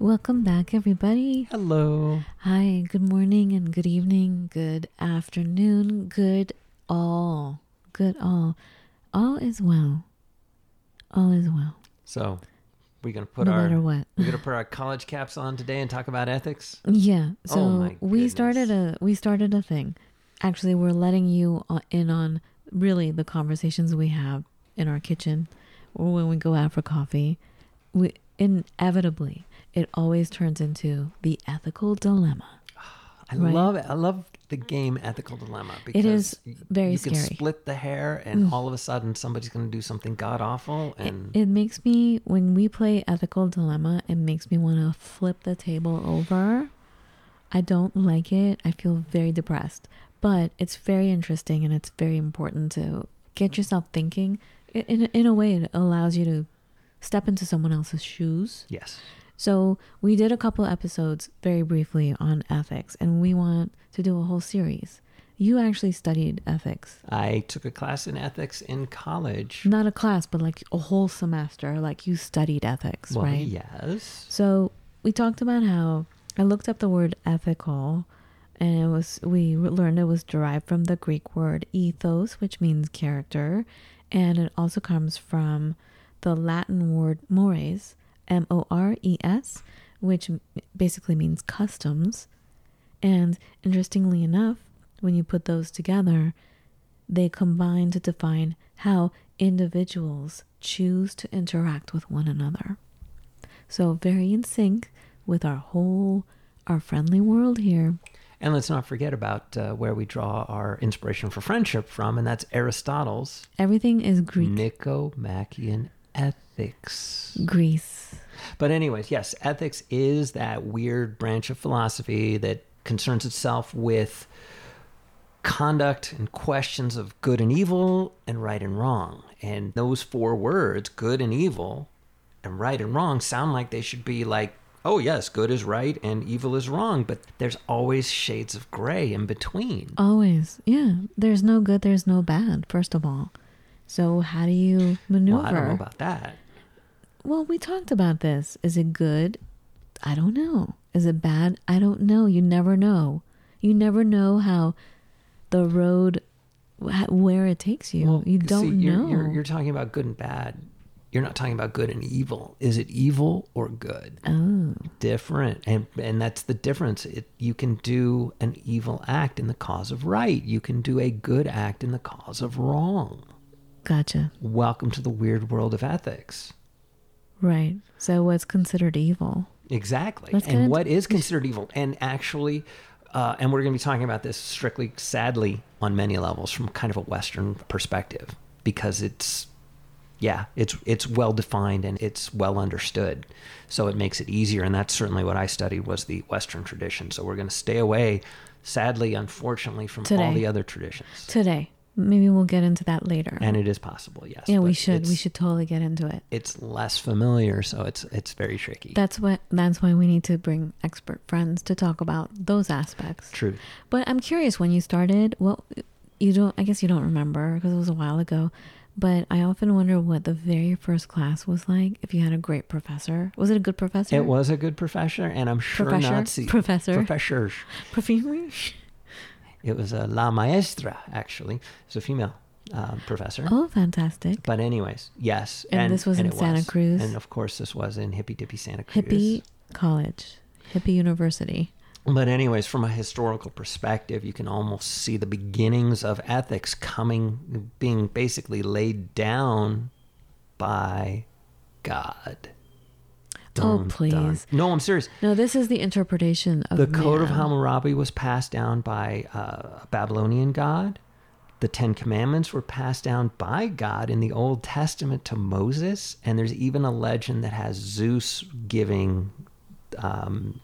Welcome back, everybody. Hello. Hi, good morning and good evening, good afternoon, good all. Good all. All is well. All is well. So, we're gonna put no our matter what. we're gonna put our college caps on today and talk about ethics. Yeah. Oh So my we started a we started a thing. Actually, we're letting you uh, in on really the conversations we have in our kitchen or when we go out for coffee. We inevitably it always turns into the ethical dilemma. I Right. love it. I love the game ethical dilemma because is y- very you can scary. Mm. split the hair and all of a sudden somebody's going to do something god awful and It makes me when we play ethical dilemma, it makes me want to flip the table over. I don't like it. I feel very depressed. But it's very interesting and it's very important to get yourself thinking. In in a way it allows you to step into someone else's shoes. yes. So, we did a couple episodes very briefly on ethics and we want to do a whole series. You actually studied ethics. I took a class in ethics in college. Not a class, but like a whole semester like you studied ethics, well, right? yes. So we talked about how I looked up the word ethical, and it was we learned it was derived from the Greek word ethos, which means character, and it also comes from the Latin word mores, M O R E S, which basically means customs. And interestingly enough, when you put those together, they combine to define how individuals choose to interact with one another. So very in sync with our whole our friendly world here. And let's not forget about uh, where we draw our inspiration for friendship from, and that's Aristotle's Everything is Greek. Nicomachean Ethics. Greece. But, anyways, yes, ethics is that weird branch of philosophy that concerns itself with conduct and questions of good and evil and right and wrong. And those four words, good and evil and right and wrong, sound like they should be like, oh, yes, good is right and evil is wrong. But there's always shades of gray in between. Always. Yeah. There's no good, there's no bad, first of all. So how do you maneuver? Well, I don't know about that. Well, we talked about this. Is it good? I don't know. Is it bad? I don't know. You never know. You never know how the road, where it takes you. Well, you don't see, you're, know. You're, you're talking about good and bad. You're not talking about good and evil. Is it evil or good? oh, different and and that's the difference it, you can do an evil act in the cause of right you can do a good act in the cause of wrong gotcha. welcome to the weird world of ethics Right. So what's considered evil? exactly. Get and what is considered evil? And actually uh, and we're going to be talking about this strictly sadly on many levels from kind of a western perspective because it's yeah it's it's well defined and it's well understood. So it makes it easier. And that's certainly what i studied was the western tradition. So we're going to stay away sadly unfortunately from all the other traditions. Today. Maybe we'll get into that later. and it is possible yes yeah, we should. We should totally get into it. it's less familiar so it's it's very tricky That's what that's why we need to bring expert friends to talk about those aspects. true But I'm curious when you started, well you don't I guess you don't remember because it was a while ago, but I often wonder what the very first class was like if you had a great professor. Was it a good professor? it was a good professor and i'm sure Professor? nazi Professor? professors Professor? It was a la maestra actually it's a female um, professor Oh, fantastic. But anyways, yes, And this was in it Santa Cruz? and of course this was in hippy dippy Santa Cruz. Hippie College. Hippie University. But anyways, from a historical perspective, you can almost see the beginnings of ethics coming, being basically laid down by God. Oh, please. dun. No, I'm serious. No, this is the interpretation of The Code of. Hammurabi was passed down by uh, a Babylonian god. The Ten Commandments were passed down by God in the Old Testament to Moses, and there's even a legend that has Zeus giving um,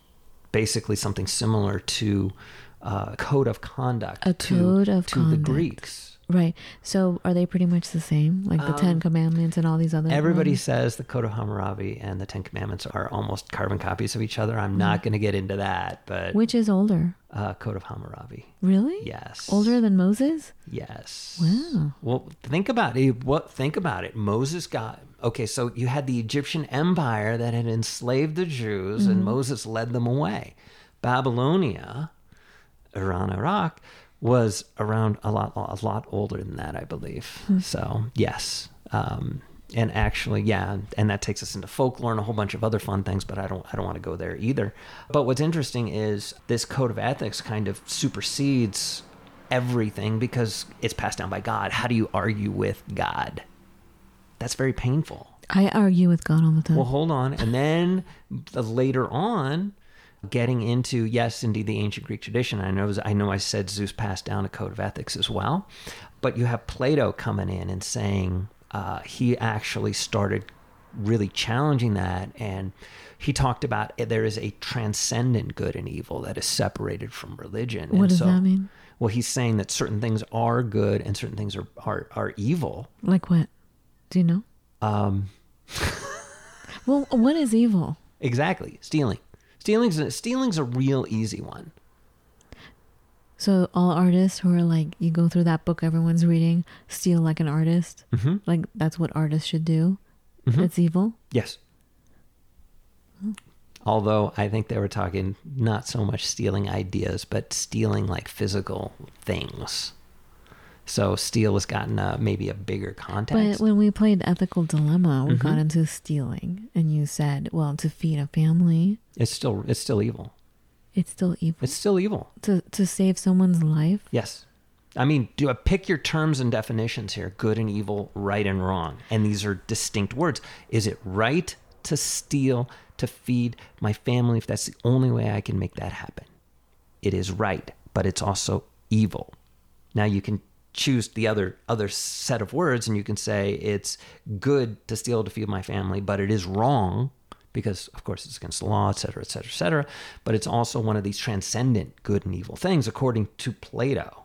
basically something similar to uh, code of conduct A to, of to the. Greeks. Right. So are they pretty much the same? Like the Ten Commandments and all these other Um, Everybody ones? says the Code of Hammurabi and the Ten Commandments are almost carbon copies of each other. I'm not going to get into that, but Which is older? uh, Code of Hammurabi. Really? Yes. Older than Moses? Yes. Wow. Well, think about it. What think about it? Moses got okay. So you had the Egyptian Empire that had enslaved the Jews, Mm-hmm. and Moses led them away. Babylonia, Iran, Iraq, was around a lot, a lot older than that, I believe. Hmm. So yes. Um, and actually, yeah, and that takes us into folklore and a whole bunch of other fun things. But I don't, I don't want to go there either. But what's interesting is this code of ethics kind of supersedes everything because it's passed down by God. How do you argue with God? That's very painful. I argue with God all the time. Well, hold on. And then the, later on, getting into yes, indeed, the ancient Greek tradition. I know, I know, I said Zeus passed down a code of ethics as well, but you have Plato coming in and saying uh, he actually started really challenging that, and he talked about there is a transcendent good and evil that is separated from religion. What And does so- that mean? Well, he's saying that certain things are good and certain things are are, are evil. Like what? Do you know? Um, Well, what is evil? Exactly. Stealing. Stealing's a, stealing's a real easy one. So all artists who are like, you go through that book everyone's reading, steal like an artist. Mm-hmm. Like that's what artists should do. Mhm. It's evil. Yes. Although I think they were talking not so much stealing ideas, but stealing like physical things. So steal has gotten a, maybe a bigger context. But when we played Ethical Dilemma, we got Mhm. into stealing, and you said, well, to feed a family, it's still it's still evil. it's still evil. It's still evil. to to save someone's life. Yes. I mean, do I pick your terms and definitions here? Good and evil, right and wrong. And these are distinct words. Is it right to steal to feed my family if that's the only way I can make that happen? It is right, but it's also evil. Now you can choose the other other set of words and you can say it's good to steal to feed my family, but it is wrong because of course it's against the law, et cetera, et cetera, et cetera. But it's also one of these transcendent good and evil things according to Plato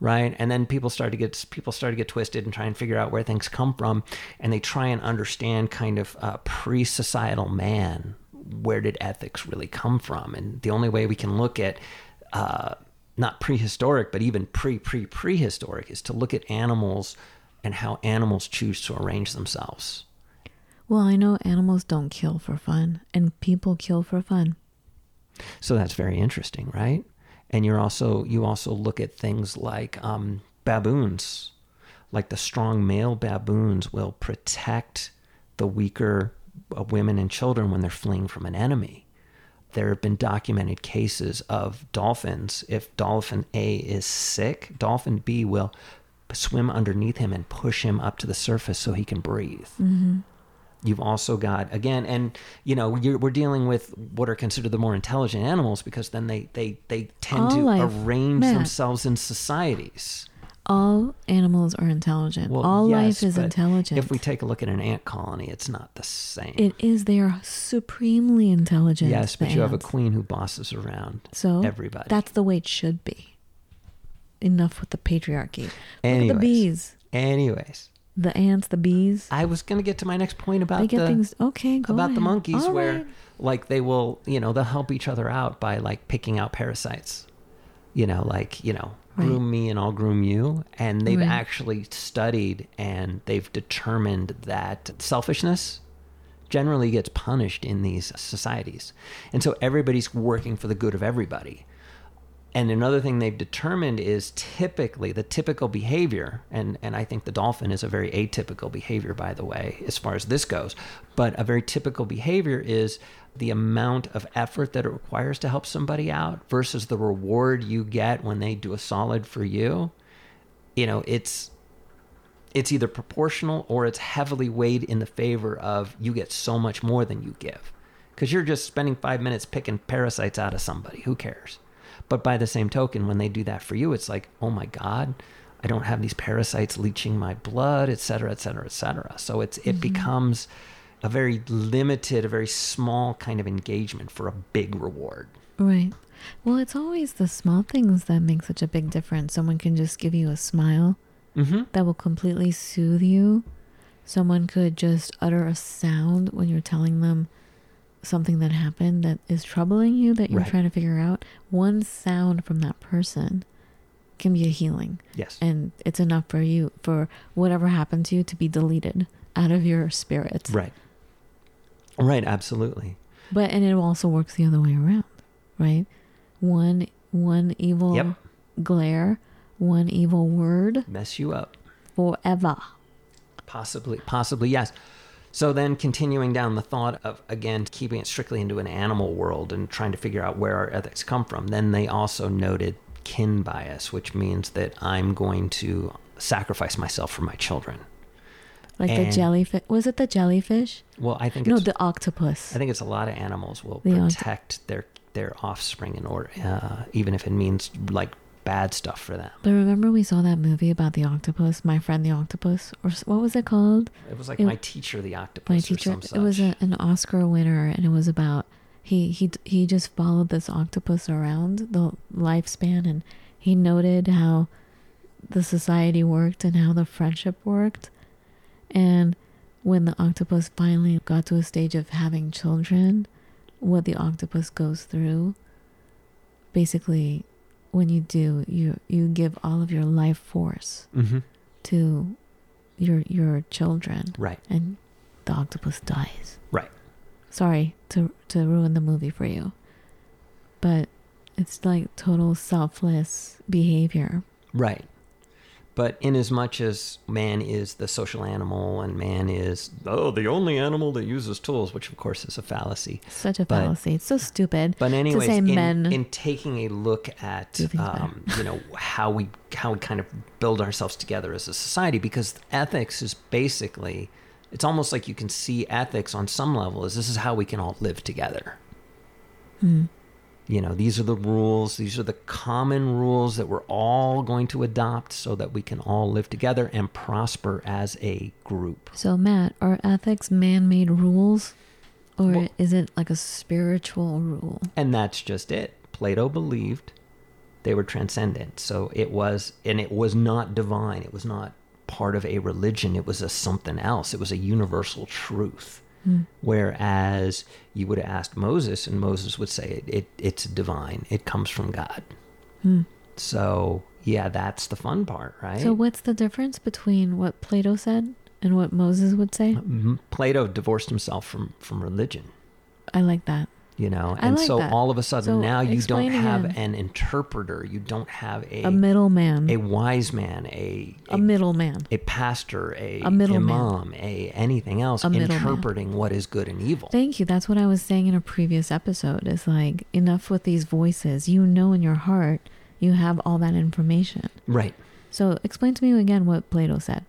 right and then people start to get people start to get twisted and try and figure out where things come from and they try and understand kind of uh, pre-societal man where did ethics really come from and the only way we can look at uh, not prehistoric but even pre pre prehistoric is to look at animals and how animals choose to arrange themselves Well, I know animals don't kill for fun, and people kill for fun. So that's very interesting, right? And you're also you also look at things like um, baboons, like the strong male baboons will protect the weaker uh, women and children when they're fleeing from an enemy. There have been documented cases of dolphins. If dolphin A is sick, dolphin B will swim underneath him and push him up to the surface so he can breathe. Mm-hmm. You've also got again, and you know you're, we're dealing with what are considered the more intelligent animals because then they they they tend All to arrange Matt. themselves in societies. All animals are intelligent. Well, All yes, life is intelligent. If we take a look at an ant colony, it's not the same. it is. They are supremely intelligent. yes, but you have a queen who bosses around So everybody. That's the way it should be. Enough with the patriarchy. Look at Anyways. the bees, Anyways, the ants, the bees. I was going to get to my next point about They get the things. Okay, go about the monkeys All where right. like they will you know they'll help each other out by like picking out parasites you know like you know Right. groom me and i'll groom you and they've Right. actually studied and they've determined that selfishness generally gets punished in these societies and so everybody's working for the good of everybody and another thing they've determined is typically the typical behavior, and, and I think the dolphin is a very atypical behavior, by the way, as far as this goes. But a very typical behavior is the amount of effort that it requires to help somebody out versus the reward you get when they do a solid for you. You know, it's it's either proportional or it's heavily weighed in the favor of you get so much more than you give because you're just spending five minutes picking parasites out of somebody who cares but by the same token when they do that for you it's like oh my god i don't have these parasites leaching my blood et cetera et cetera et cetera so it's it becomes a very limited, a very small kind of engagement for a big reward. Right. Well, it's always the small things that make such a big difference. Someone can just give you a smile Mm-hmm. that will completely soothe you. Someone could just utter a sound when you're telling them something that happened that is troubling you that you're Right. trying to figure out. One sound from that person can be a healing. Yes. And it's enough for you, for whatever happened to you to be deleted out of your spirit. right. Right. Absolutely. But, and it also works the other way around, right? One, one evil Yep. glare, one evil word Mess you up. forever. Possibly, possibly, yes. So then, continuing down the thought of again keeping it strictly into an animal world and trying to figure out where our ethics come from, then they also noted kin bias, which means that I'm going to sacrifice myself for my children. Like the jellyfish. Was it the jellyfish? Well, I think No, it's, the octopus. I think it's a lot of animals will The protect their their offspring in order, uh, even if it means like bad stuff for them. But remember, we saw that movie about the octopus, my friend the octopus, or what was it called? It was like It- my teacher, the octopus, My or teacher. It was a, an Oscar winner, and it was about he he he just followed this octopus around the lifespan, and he noted how the society worked and how the friendship worked, and when the octopus finally got to a stage of having children, what the octopus goes through. Basically, when you do, you you give all of your life force hmm to your your children right, and the octopus dies. right. Sorry to to ruin the movie for you. But it's like total selfless behavior. Right. But in as much as man is the social animal and man is oh the only animal that uses tools, which of course is a fallacy. Such a But- fallacy. It's so stupid. But anyways, in, men in taking a look at do things better. um, you know how we how we kind of build ourselves together as a society, because ethics is basically it's almost like you can see ethics on some level as this is how we can all live together. Hmm. You know, these are the rules, these are the common rules that we're all going to adopt so that we can all live together and prosper as a group. So Matt, are ethics man-made rules or Well- is it like a spiritual rule? And that's just it. Plato believed they were transcendent. So it was, and it was not divine. It was not part of a religion. It was a something else. It was a universal truth. Hmm. Whereas you would have asked Moses, and Moses would say, it, it, it's divine. It comes from God. Hmm. So, yeah, that's the fun part, right? So what's the difference between what Plato said and what Moses would say? Plato divorced himself from, from religion. I like that. You know I and like so that. all of a sudden So now you don't have again. an interpreter you don't have a A middleman. a wise man a A middleman. a pastor a, A middleman. imam a anything else A interpreting what is good and evil Thank you. That's what I was saying in a previous episode. Is like enough with these voices. You know in your heart you have all that information. right So explain to me again what Plato said.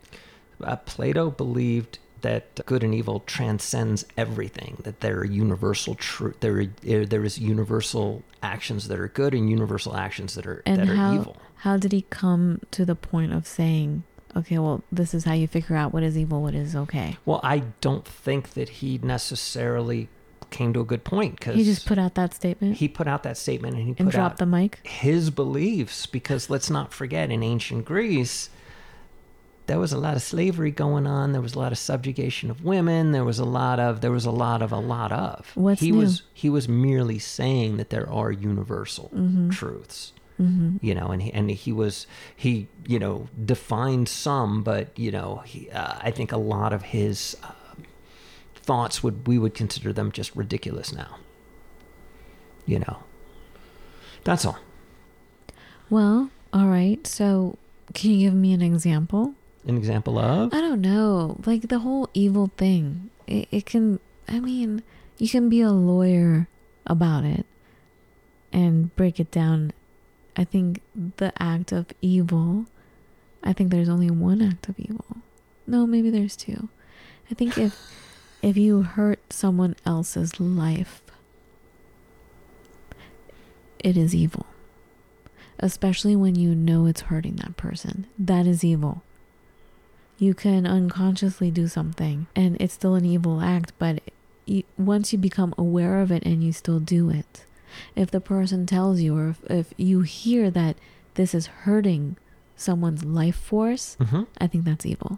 uh, plato believed that good and evil transcends everything that there are universal truth there are, there is universal actions that are good and universal actions that are And that are how evil how did he come to the point of saying, okay, well, this is how you figure out what is evil, what is okay? well i don't think that he necessarily came to a good point because He just put out that statement he put out that statement and he and put dropped out the mic. his beliefs because let's not forget in ancient Greece there was a lot of slavery going on there was a lot of subjugation of women there was a lot of there was a lot of a lot of What's he new? was he was merely saying that there are universal Mm-hmm. truths hmm you know and he, and he was he you know defined some but you know he, uh, i think a lot of his uh, thoughts would we would consider them just ridiculous now you know that's all Well, all right. So can you give me an example? An example of I don't know. Like the whole evil thing. It, it can, I mean, you can be a lawyer about it and break it down. I think the act of evil, I think there's only one act of evil. No, maybe there's two. I think if if you hurt someone else's life, it is evil. Especially when you know it's hurting that person. That is evil. You can unconsciously do something and it's still an evil act, but you, once you become aware of it and you still do it, if the person tells you or if, if you hear that this is hurting someone's life force, hmm I think that's evil.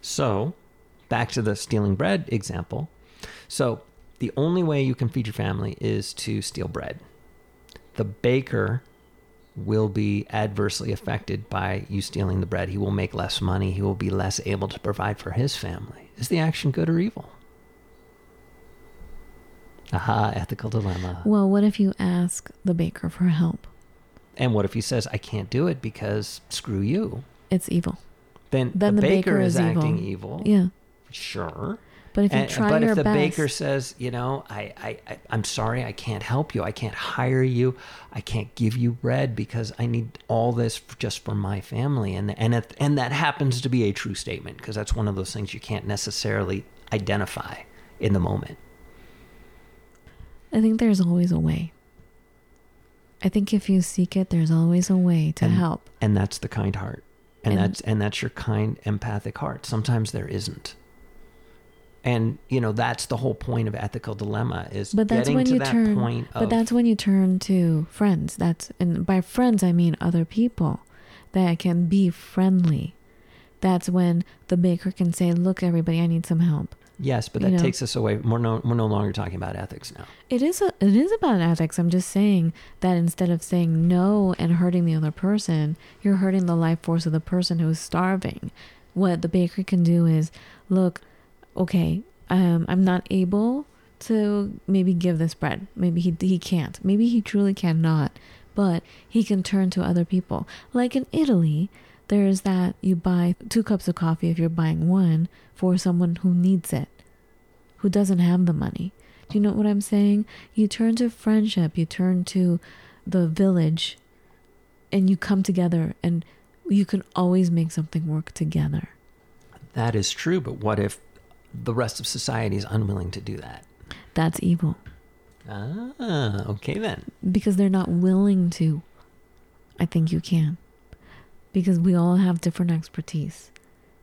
So, back to the stealing bread example. So, the only way you can feed your family is to steal bread. The baker will be adversely affected by you stealing the bread. He will make less money. He will be less able to provide for his family. Is the action good or evil? Aha, ethical dilemma. Well, what if you ask the baker for help? And what if he says, I can't do it because screw you? It's evil. Then, Then the, the baker, baker is, is evil. acting evil. Yeah. Sure. But if you And- try but your if the best, baker says, you know, I, I, I, I'm sorry, I can't help you. I can't hire you. I can't give you bread because I need all this just for my family. And and if, and that happens to be a true statement because that's one of those things you can't necessarily identify in the moment. I think there's always a way. I think if you seek it, there's always a way to And- help. And that's the kind heart. And, And- that's and that's your kind empathic heart. Sometimes there isn't. And you know that's the whole point of ethical dilemma is But that's getting when to you that turn. point of But that's when you turn to friends. That's and by friends I mean other people that can be friendly. That's when the baker can say, "Look, everybody, I need some help." yes, but you that know. takes us away. We're no we're no longer talking about ethics now. It is a, it is about ethics. I'm just saying that instead of saying no and hurting the other person, you're hurting the life force of the person who is starving. What the baker can do is, look, okay, um, I'm not able to maybe give this bread. Maybe he he can't. Maybe he truly cannot. But he can turn to other people. Like in Italy, there's that you buy two cups of coffee if you're buying one for someone who needs it, who doesn't have the money. Do you know what I'm saying? You turn to friendship, you turn to the village, and you come together, and you can always make something work together. That is true, but what if the rest of society is unwilling to do that? That's evil Ah, okay then. because they're not willing to. I think you can. Because we all have different expertise.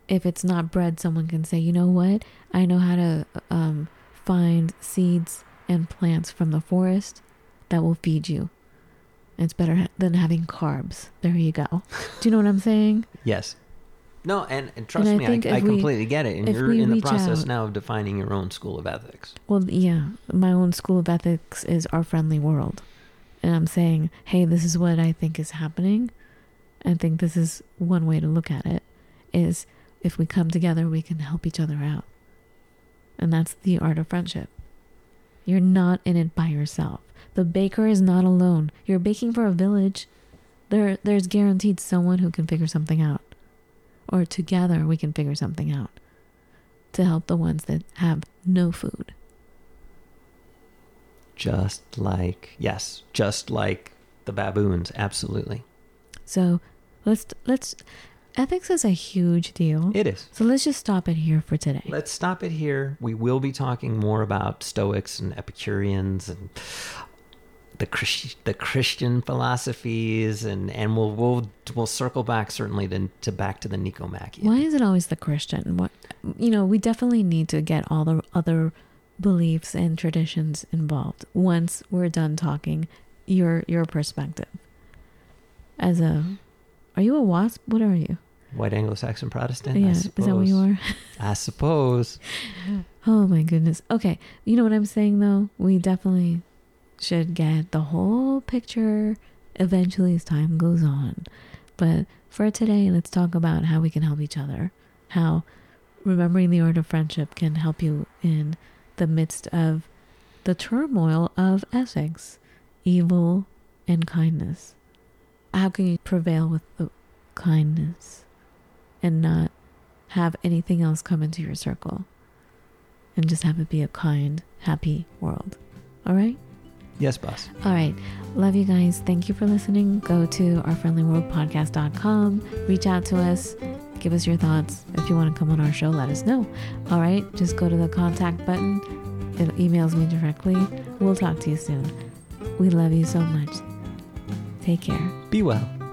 If it's not bread, someone can say, you know what? I know how to um, find seeds and plants from the forest that will feed you. It's better ha- than having carbs. There you go. Do you know what I'm saying? Yes. No, and, and trust I me, I, I we- completely get it. And you're in the process out- now of defining your own school of ethics. Well, yeah, my own school of ethics is our friendly world. And I'm saying, hey, this is what I think is happening. I think this is one way to look at it is if we come together, we can help each other out. And that's the art of friendship. You're not in it by yourself. The baker is not alone. You're baking for a village. There there's guaranteed someone who can figure something out. Or together we can figure something out to help the ones that have no food. Just like, yes, just like the baboons. Absolutely. So let's let's ethics is a huge deal. It is. so let's just stop it here for today. Let's stop it here. We will be talking more about Stoics and Epicureans and the Christ, the Christian philosophies, and, and we'll we'll we'll circle back certainly to, to back to the Nicomachean. Why is it always the Christian? What you know, we definitely need to get all the other beliefs and traditions involved once we're done talking your your perspective. As a are you a wasp? What are you? White Anglo-Saxon Protestant. yeah, is that what you are? I suppose. Oh my goodness. Okay. You know what I'm saying though? We definitely should get the whole picture eventually as time goes on. But for today, let's talk about how we can help each other. How remembering the art of friendship can help you in the midst of the turmoil of ethics, evil, and kindness. How can you prevail with the kindness and not have anything else come into your circle? and just have it be a kind, happy world. All right? Yes, boss. All right. Love you guys. Thank you for listening. Go to ourfriendlyworldpodcast.com. Reach out to us. Give us your thoughts. If you want to come on our show, let us know. All right? Just go to the contact button. It emails me directly. We'll talk to you soon. We love you so much. Take care. Be well.